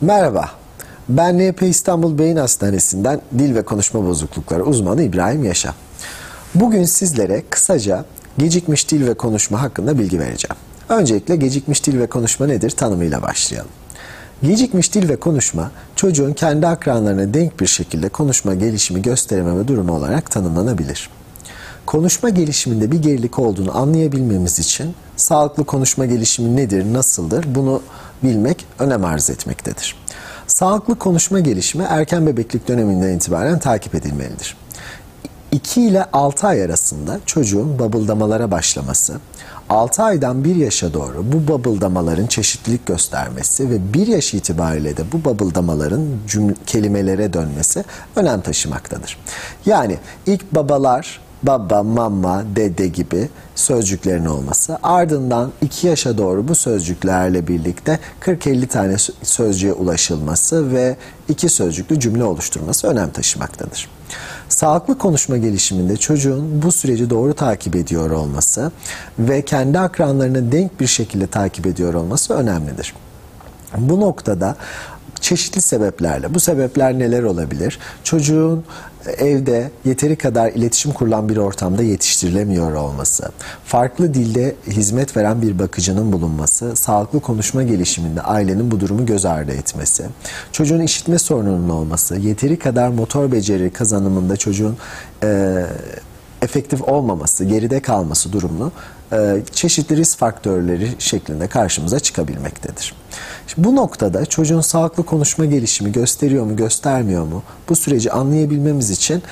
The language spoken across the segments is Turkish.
Merhaba, ben NP İstanbul Beyin Hastanesi'nden dil ve konuşma bozuklukları uzmanı İbrahim Yaşa. Bugün sizlere kısaca gecikmiş dil ve konuşma hakkında bilgi vereceğim. Öncelikle gecikmiş dil ve konuşma nedir tanımıyla başlayalım. Gecikmiş dil ve konuşma çocuğun kendi akranlarına denk bir şekilde konuşma gelişimi gösterememe durumu olarak tanımlanabilir. Konuşma gelişiminde bir gerilik olduğunu anlayabilmemiz için sağlıklı konuşma gelişimi nedir, nasıldır bunu bilmek önem arz etmektedir. Sağlıklı konuşma gelişimi erken bebeklik döneminden itibaren takip edilmelidir. 2 ile 6 ay arasında çocuğun babıldamalara başlaması, 6 aydan 1 yaşa doğru bu babıldamaların çeşitlilik göstermesi ve 1 yaş itibariyle de bu babıldamaların cümle, kelimelere dönmesi önem taşımaktadır. Yani ilk babalar baba, mama, dede gibi sözcüklerin olması. Ardından 2 yaşa doğru bu sözcüklerle birlikte 40-50 tane sözcüğe ulaşılması ve iki sözcüklü cümle oluşturması önem taşımaktadır. Sağlıklı konuşma gelişiminde çocuğun bu süreci doğru takip ediyor olması ve kendi akranlarını denk bir şekilde takip ediyor olması önemlidir. Bu noktada çeşitli sebeplerle. Bu sebepler neler olabilir? Çocuğun evde yeteri kadar iletişim kurulan bir ortamda yetiştirilemiyor olması, farklı dilde hizmet veren bir bakıcının bulunması, sağlıklı konuşma gelişiminde ailenin bu durumu göz ardı etmesi, çocuğun işitme sorununun olması, yeteri kadar motor beceri kazanımında çocuğun e, efektif olmaması, geride kalması durumunu e, çeşitli risk faktörleri şeklinde karşımıza çıkabilmektedir. Şimdi bu noktada çocuğun sağlıklı konuşma gelişimi gösteriyor mu, göstermiyor mu? Bu süreci anlayabilmemiz için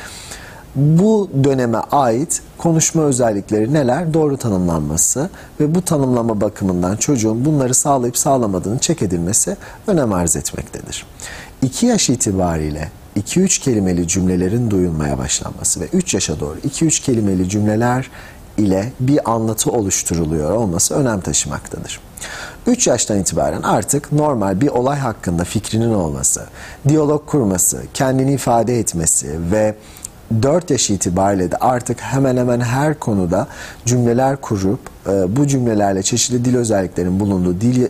bu döneme ait konuşma özellikleri neler? Doğru tanımlanması ve bu tanımlama bakımından çocuğun bunları sağlayıp sağlamadığını çek edilmesi önem arz etmektedir. 2 yaş itibariyle 2-3 kelimeli cümlelerin duyulmaya başlanması ve 3 yaşa doğru 2-3 kelimeli cümleler ile bir anlatı oluşturuluyor olması önem taşımaktadır. 3 yaştan itibaren artık normal bir olay hakkında fikrinin olması, diyalog kurması, kendini ifade etmesi ve 4 yaş itibariyle de artık hemen hemen her konuda cümleler kurup e, bu cümlelerle çeşitli dil özelliklerinin bulunduğu dil e,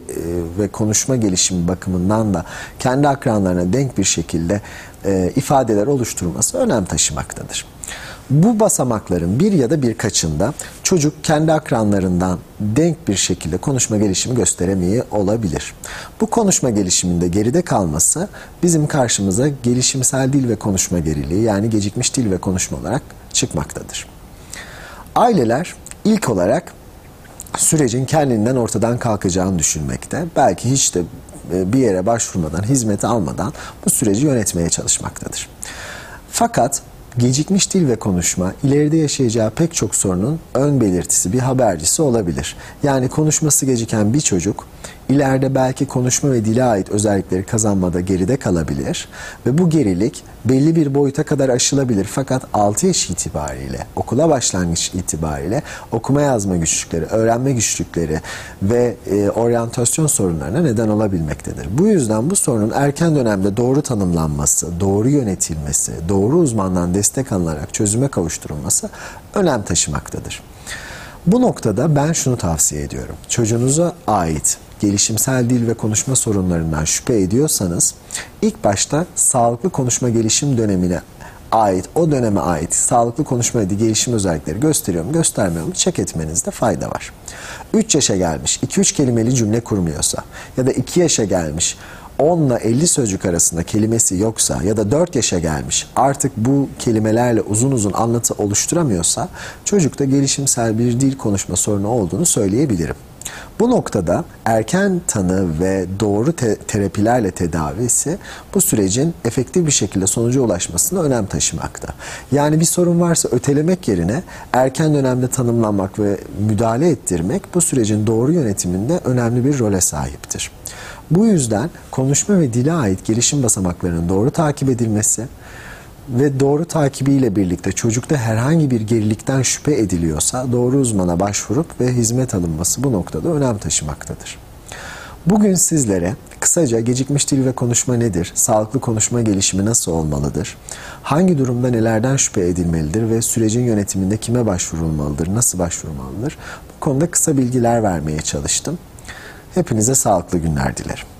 ve konuşma gelişimi bakımından da kendi akranlarına denk bir şekilde e, ifadeler oluşturması önem taşımaktadır. Bu basamakların bir ya da birkaçında çocuk kendi akranlarından denk bir şekilde konuşma gelişimi gösteremeye olabilir. Bu konuşma gelişiminde geride kalması bizim karşımıza gelişimsel dil ve konuşma geriliği yani gecikmiş dil ve konuşma olarak çıkmaktadır. Aileler ilk olarak sürecin kendinden ortadan kalkacağını düşünmekte. Belki hiç de e, bir yere başvurmadan, hizmeti almadan bu süreci yönetmeye çalışmaktadır. Fakat Gecikmiş dil ve konuşma ileride yaşayacağı pek çok sorunun ön belirtisi, bir habercisi olabilir. Yani konuşması geciken bir çocuk ileride belki konuşma ve dile ait özellikleri kazanmada geride kalabilir ve bu gerilik belli bir boyuta kadar aşılabilir fakat 6 yaş itibariyle okula başlangıç itibariyle okuma yazma güçlükleri, öğrenme güçlükleri ve e, oryantasyon sorunlarına neden olabilmektedir. Bu yüzden bu sorunun erken dönemde doğru tanımlanması, doğru yönetilmesi, doğru uzmandan destek alınarak çözüme kavuşturulması önem taşımaktadır. Bu noktada ben şunu tavsiye ediyorum. Çocuğunuza ait gelişimsel dil ve konuşma sorunlarından şüphe ediyorsanız ilk başta sağlıklı konuşma gelişim dönemine ait, o döneme ait sağlıklı konuşma ve gelişim özellikleri gösteriyor mu, göstermiyor mu çek etmenizde fayda var. 3 yaşa gelmiş, 2-3 kelimeli cümle kurmuyorsa ya da 2 yaşa gelmiş, 10 ile 50 sözcük arasında kelimesi yoksa ya da 4 yaşa gelmiş artık bu kelimelerle uzun uzun anlatı oluşturamıyorsa çocukta gelişimsel bir dil konuşma sorunu olduğunu söyleyebilirim. Bu noktada erken tanı ve doğru te terapilerle tedavisi bu sürecin efektif bir şekilde sonuca ulaşmasına önem taşımakta. Yani bir sorun varsa ötelemek yerine erken dönemde tanımlanmak ve müdahale ettirmek bu sürecin doğru yönetiminde önemli bir role sahiptir. Bu yüzden konuşma ve dile ait gelişim basamaklarının doğru takip edilmesi, ve doğru takibiyle birlikte çocukta herhangi bir gerilikten şüphe ediliyorsa doğru uzmana başvurup ve hizmet alınması bu noktada önem taşımaktadır. Bugün sizlere kısaca gecikmiş dil ve konuşma nedir, sağlıklı konuşma gelişimi nasıl olmalıdır, hangi durumda nelerden şüphe edilmelidir ve sürecin yönetiminde kime başvurulmalıdır, nasıl başvurulmalıdır bu konuda kısa bilgiler vermeye çalıştım. Hepinize sağlıklı günler dilerim.